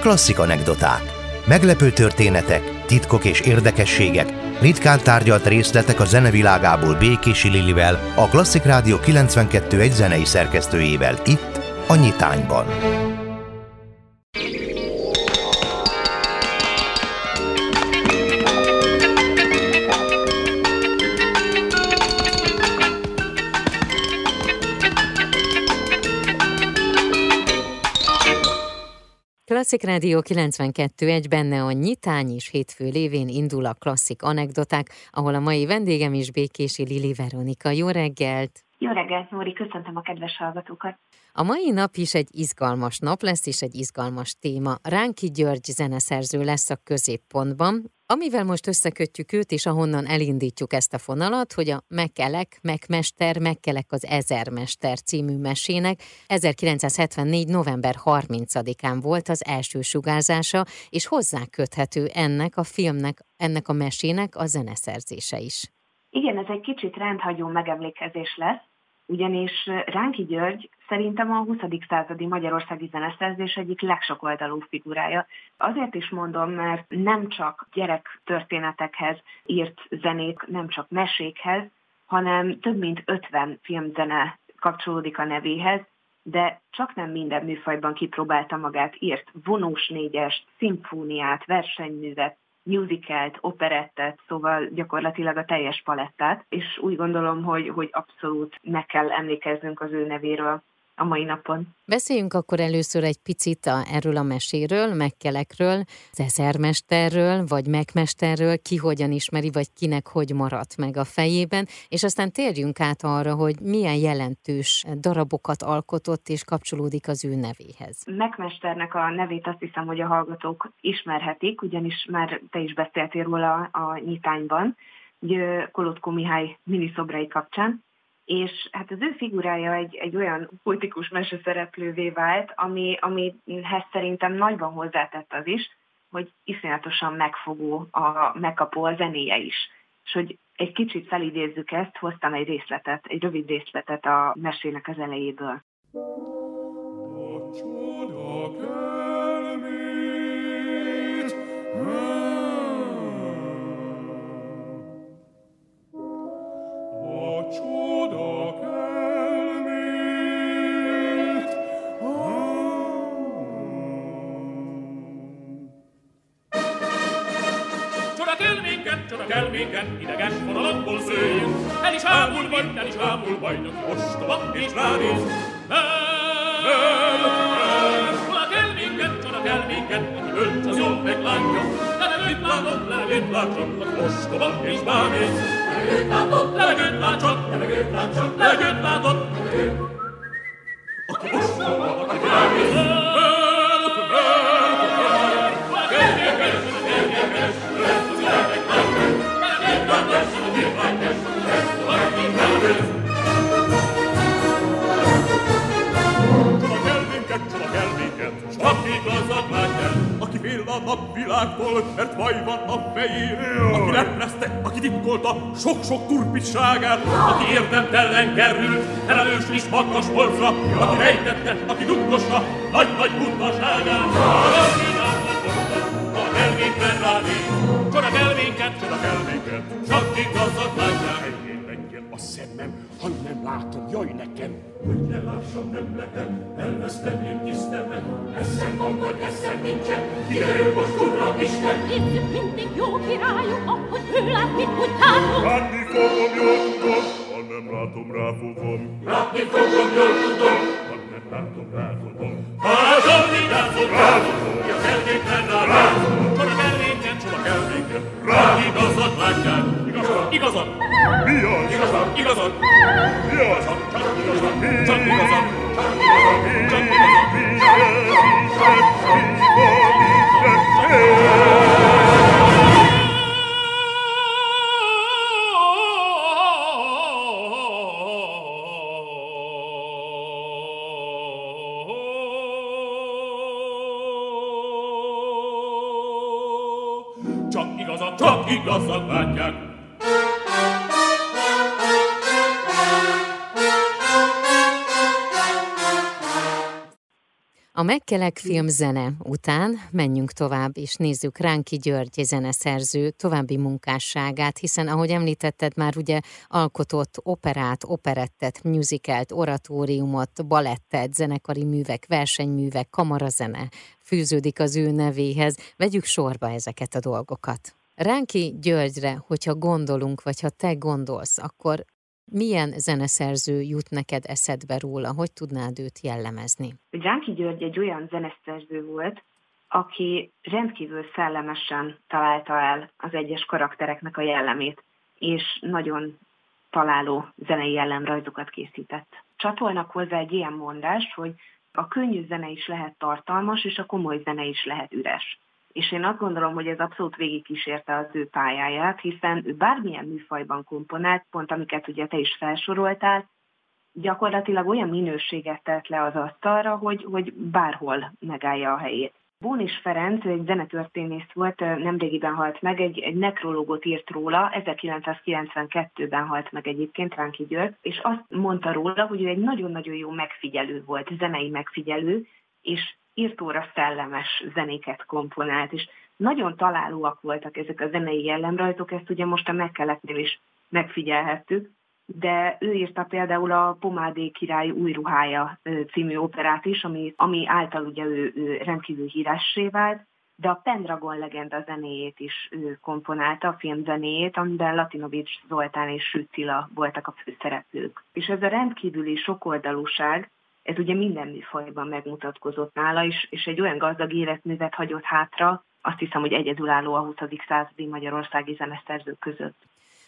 Klasszik anekdoták. Meglepő történetek, titkok és érdekességek, ritkán tárgyalt részletek a zenevilágából Békési Lilivel, a Klasszik Rádió 92 egy zenei szerkesztőjével itt, a Nyitányban. Klasszik Rádió 92 egy benne a nyitány és hétfő lévén indul a klasszik anekdoták, ahol a mai vendégem is Békési Lili Veronika. Jó reggelt! Jó reggelt, Nóri, köszöntöm a kedves hallgatókat! A mai nap is egy izgalmas nap lesz, és egy izgalmas téma. Ránki György zeneszerző lesz a középpontban, amivel most összekötjük őt, és ahonnan elindítjuk ezt a fonalat, hogy a Mekelek, Megmester, Mekelek az Ezermester című mesének 1974. november 30-án volt az első sugárzása, és hozzá köthető ennek a filmnek, ennek a mesének a zeneszerzése is. Igen, ez egy kicsit rendhagyó megemlékezés lesz, ugyanis Ránki György szerintem a 20. századi magyarországi zeneszerzés egyik legsokoldalú figurája. Azért is mondom, mert nem csak gyerek történetekhez írt zenét, nem csak mesékhez, hanem több mint 50 filmzene kapcsolódik a nevéhez, de csak nem minden műfajban kipróbálta magát, írt vonós négyes, szimfóniát, versenyművet, musicalt, operettet, szóval gyakorlatilag a teljes palettát, és úgy gondolom, hogy, hogy abszolút meg kell emlékeznünk az ő nevéről a mai napon. Beszéljünk akkor először egy picit a, erről a meséről, megkelekről, az ezermesterről, vagy megmesterről, ki hogyan ismeri, vagy kinek hogy maradt meg a fejében, és aztán térjünk át arra, hogy milyen jelentős darabokat alkotott és kapcsolódik az ő nevéhez. Megmesternek a nevét azt hiszem, hogy a hallgatók ismerhetik, ugyanis már te is beszéltél róla a nyitányban, Kolotko Mihály miniszobrai kapcsán, és hát az ő figurája egy, egy olyan politikus meseszereplővé vált, ami, amihez szerintem nagyban hozzátett az is, hogy iszonyatosan megfogó, a, megkapó a zenéje is. És hogy egy kicsit felidézzük ezt, hoztam egy részletet, egy rövid részletet a mesének az elejéből. El is ámul majd, aki ostoba és ránéz. Csoda kell minket, csoda kell minket, aki ölt, az jobb meglátja. Levegőt látott, levegőt látson, aki ostoba és ránéz. Levegőt látott, levegőt látson, levegőt látson, levegőt látott. Aki ostoba, aki ránéz. A napvilágtól, mert vaj van a fején, aki leplezte, aki titkolta sok-sok turpisságát, aki érdemtelen került, felelős is magas polcra, aki rejtette, aki dugdossa nagy-nagy butaságát. A elvénkben ránéz, csoda elvénket, csoda elvénket, csak igazat látják szemem, ha nem látom, jaj nekem. Hogy ne lássam, nem nekem, elveszteném tisztemet. Eszem van, vagy eszem nincsen, kiderül most Uram Isten. Nézzük mindig jó királyunk, ahogy ő lát, mit utálunk. Látni fogom, jól tudom, ha nem látom, ráfogom. Látni fogom, jól tudom, ha nem látom, ráfogom. Ha azon vigyázom, ráfogom, A Megkelek film zene után menjünk tovább, és nézzük Ránki György zeneszerző további munkásságát, hiszen ahogy említetted, már ugye alkotott operát, operettet, musicalt, oratóriumot, balettet, zenekari művek, versenyművek, kamarazene fűződik az ő nevéhez. Vegyük sorba ezeket a dolgokat. Ránki Györgyre, hogyha gondolunk, vagy ha te gondolsz, akkor milyen zeneszerző jut neked eszedbe róla? Hogy tudnád őt jellemezni? Ránki György egy olyan zeneszerző volt, aki rendkívül szellemesen találta el az egyes karaktereknek a jellemét, és nagyon találó zenei jellemrajzokat készített. Csatolnak hozzá egy ilyen mondást, hogy a könnyű zene is lehet tartalmas, és a komoly zene is lehet üres és én azt gondolom, hogy ez abszolút végigkísérte az ő pályáját, hiszen ő bármilyen műfajban komponált, pont amiket ugye te is felsoroltál, gyakorlatilag olyan minőséget tett le az asztalra, hogy, hogy bárhol megállja a helyét. Bónis Ferenc, egy zenetörténész volt, nemrégiben halt meg, egy, egy nekrológot írt róla, 1992-ben halt meg egyébként Ránki György, és azt mondta róla, hogy ő egy nagyon-nagyon jó megfigyelő volt, zenei megfigyelő, és írtóra szellemes zenéket komponált, és nagyon találóak voltak ezek a zenei jellemrajzok, ezt ugye most a megkeletnél is megfigyelhettük, de ő írta például a Pomádé király új ruhája című operát is, ami, ami által ugye ő, ő rendkívül híressé vált, de a Pendragon legenda zenéjét is ő komponálta, a film zenéjét, amiben Latinovics Zoltán és Sütila voltak a főszereplők. És ez a rendkívüli sokoldalúság, ez ugye minden műfajban megmutatkozott nála, is, és egy olyan gazdag életművet hagyott hátra, azt hiszem, hogy egyedülálló a 20. századi magyarországi zeneszerzők között.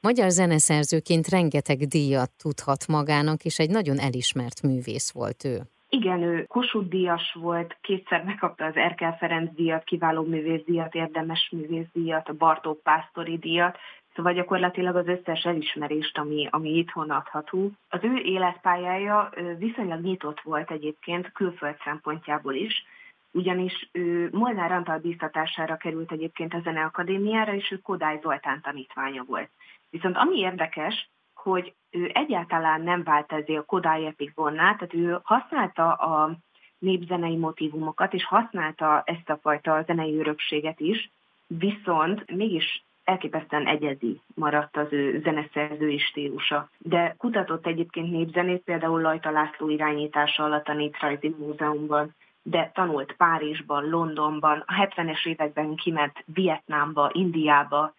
Magyar zeneszerzőként rengeteg díjat tudhat magának, és egy nagyon elismert művész volt ő. Igen, ő Kossuth díjas volt, kétszer megkapta az Erkel Ferenc díjat, kiváló művész díjat, érdemes művész díjat, a Bartók Pásztori díjat, Szóval gyakorlatilag az összes elismerést, ami, ami itthon adható. Az ő életpályája viszonylag nyitott volt egyébként külföld szempontjából is, ugyanis ő Molnár Antal bíztatására került egyébként a Zeneakadémiára, és ő Kodály Zoltán tanítványa volt. Viszont ami érdekes, hogy ő egyáltalán nem vált ezé a Kodály Epic vonná, tehát ő használta a népzenei motivumokat, és használta ezt a fajta zenei örökséget is, viszont mégis elképesztően egyedi maradt az ő zeneszerzői stílusa. De kutatott egyébként népzenét, például Lajta László irányítása alatt a Néprajzi Múzeumban, de tanult Párizsban, Londonban, a 70-es években kiment Vietnámba, Indiába,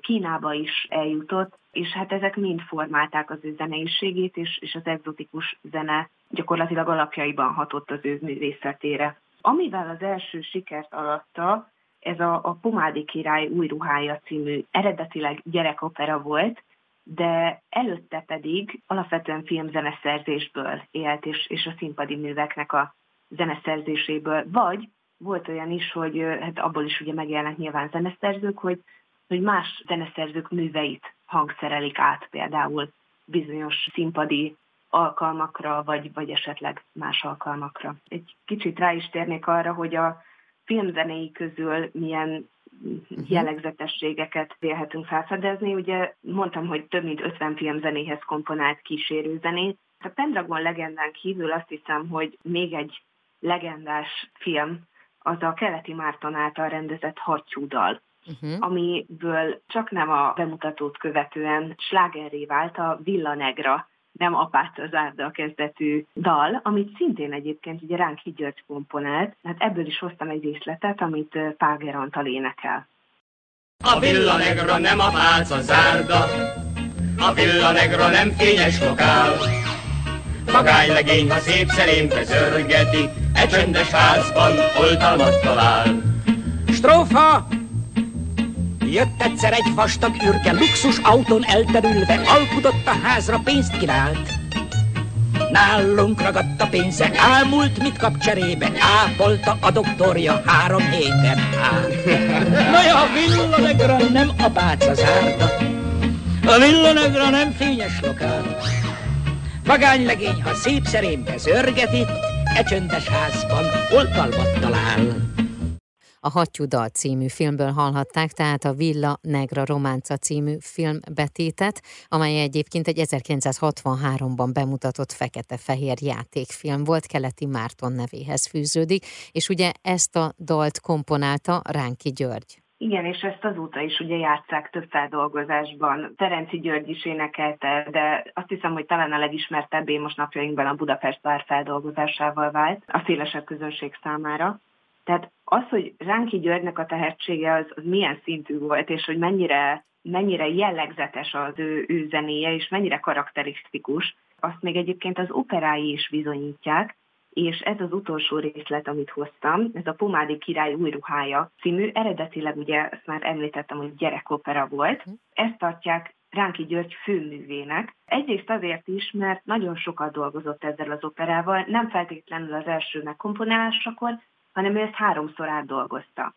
Kínába is eljutott, és hát ezek mind formálták az ő zeneiségét, és, és az egzotikus zene gyakorlatilag alapjaiban hatott az ő művészetére. Amivel az első sikert alatta, ez a, a Pomádi király új ruhája című eredetileg gyerekopera volt, de előtte pedig alapvetően filmzeneszerzésből élt, és, és a színpadi műveknek a zeneszerzéséből, vagy volt olyan is, hogy hát abból is ugye megjelennek nyilván zeneszerzők, hogy, hogy más zeneszerzők műveit hangszerelik át például bizonyos színpadi alkalmakra, vagy, vagy esetleg más alkalmakra. Egy kicsit rá is térnék arra, hogy a filmzenéi közül milyen uh-huh. jellegzetességeket vélhetünk felfedezni. Ugye mondtam, hogy több mint 50 filmzenéhez komponált kísérőzenét. A Pendragon legendán kívül azt hiszem, hogy még egy legendás film az a Keleti Márton által rendezett Hattyúdal, uh-huh. amiből csak nem a bemutatót követően slágerré vált a Villa Negra nem apát az árda kezdetű dal, amit szintén egyébként ugye ránk György komponált, hát ebből is hoztam egy részletet, amit Páger Antal énekel. A Villa Negra nem a pálca zárda, a Villa Negra nem fényes lokál. legény, ha szép szerénke zörgeti, e csöndes házban oltalmat talál. Strófa! Jött egyszer egy vastag űrke, luxus autón elterülve, alkudott a házra, pénzt kínált. Nálunk ragadt a pénze, elmúlt, mit kap cserébe, ápolta a doktorja három héten át. Na ja, a villanegra nem a báca zárta, a villanegra nem fényes lokál. legény, ha szép szerénbe zörget itt, e csöndes házban oltalmat talál. A Hattyú dal című filmből hallhatták, tehát a Villa Negra Románca című filmbetétet, amely egyébként egy 1963-ban bemutatott fekete-fehér játékfilm volt, Keleti Márton nevéhez fűződik, és ugye ezt a dalt komponálta Ránki György. Igen, és ezt azóta is ugye játszák több feldolgozásban. Terenci György is énekelte, de azt hiszem, hogy talán a legismertebbé most napjainkban a Budapest vár feldolgozásával vált a szélesebb közönség számára. Tehát az, hogy Ránki Györgynek a tehetsége az, az milyen szintű volt, és hogy mennyire, mennyire jellegzetes az ő, ő zenéje, és mennyire karakterisztikus, azt még egyébként az operái is bizonyítják, és ez az utolsó részlet, amit hoztam, ez a Pomádi király új ruhája című, eredetileg ugye, ezt már említettem, hogy gyerekopera volt, mhm. ezt tartják Ránki György főművének. Egyrészt azért is, mert nagyon sokat dolgozott ezzel az operával, nem feltétlenül az első megkomponálásakor, hanem ő ezt háromszor átdolgozta.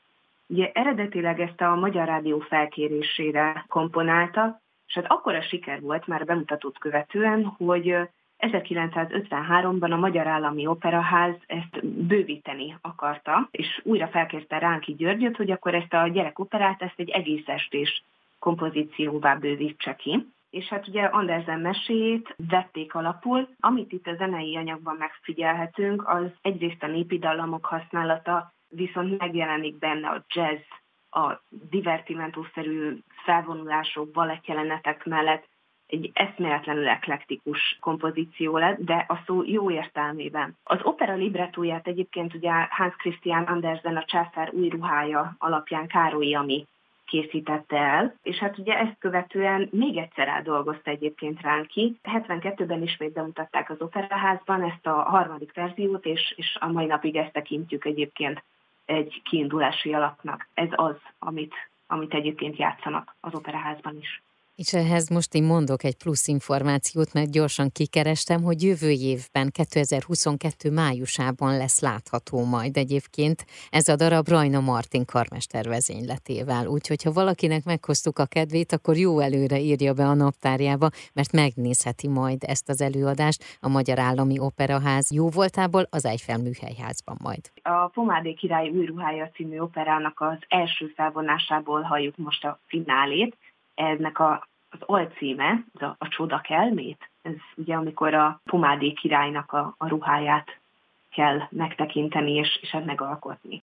Ugye eredetileg ezt a Magyar Rádió felkérésére komponálta, és hát akkora siker volt már bemutatót követően, hogy 1953-ban a Magyar Állami Operaház ezt bővíteni akarta, és újra felkérte Ránki Györgyöt, hogy akkor ezt a gyerekoperát, ezt egy egész estés kompozícióvá bővítse ki és hát ugye Andersen meséjét vették alapul. Amit itt a zenei anyagban megfigyelhetünk, az egyrészt a népi dallamok használata, viszont megjelenik benne a jazz, a divertimentószerű felvonulások, balettjelenetek mellett egy eszméletlenül eklektikus kompozíció lett, de a szó jó értelmében. Az opera librettóját egyébként ugye Hans Christian Andersen a császár új ruhája alapján Károly ami készítette el, és hát ugye ezt követően még egyszer átdolgozta egyébként Ránki. 72-ben ismét bemutatták az operaházban ezt a harmadik verziót, és, és a mai napig ezt tekintjük egyébként egy kiindulási alapnak. Ez az, amit, amit egyébként játszanak az operaházban is. És ehhez most én mondok egy plusz információt, mert gyorsan kikerestem, hogy jövő évben, 2022 májusában lesz látható majd egyébként ez a darab Rajna Martin karmester vezényletével. Úgyhogy ha valakinek meghoztuk a kedvét, akkor jó előre írja be a naptárjába, mert megnézheti majd ezt az előadást a Magyar Állami Operaház jó voltából az Eiffel Műhelyházban majd. A Pomádé király új ruhája című operának az első felvonásából halljuk most a finálét, ennek a, az alcíme, az a, a csoda kelmét, ez ugye amikor a pomádé királynak a, a ruháját kell megtekinteni és, és megalkotni.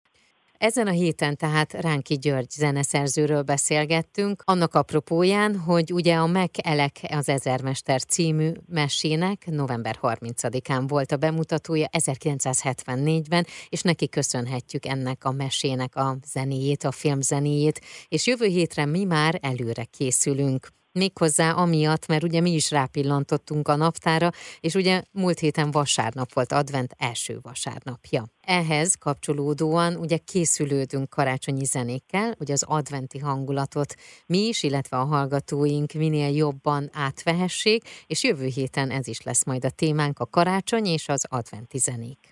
Ezen a héten tehát Ránki György zeneszerzőről beszélgettünk, annak apropóján, hogy ugye a Mek Elek az Ezermester című mesének november 30-án volt a bemutatója 1974-ben, és neki köszönhetjük ennek a mesének a zenéjét, a filmzenéjét, és jövő hétre mi már előre készülünk. Méghozzá amiatt, mert ugye mi is rápillantottunk a naptára, és ugye múlt héten vasárnap volt advent első vasárnapja. Ehhez kapcsolódóan ugye készülődünk karácsonyi zenékkel, hogy az adventi hangulatot mi is, illetve a hallgatóink minél jobban átvehessék, és jövő héten ez is lesz majd a témánk, a karácsony és az adventi zenék.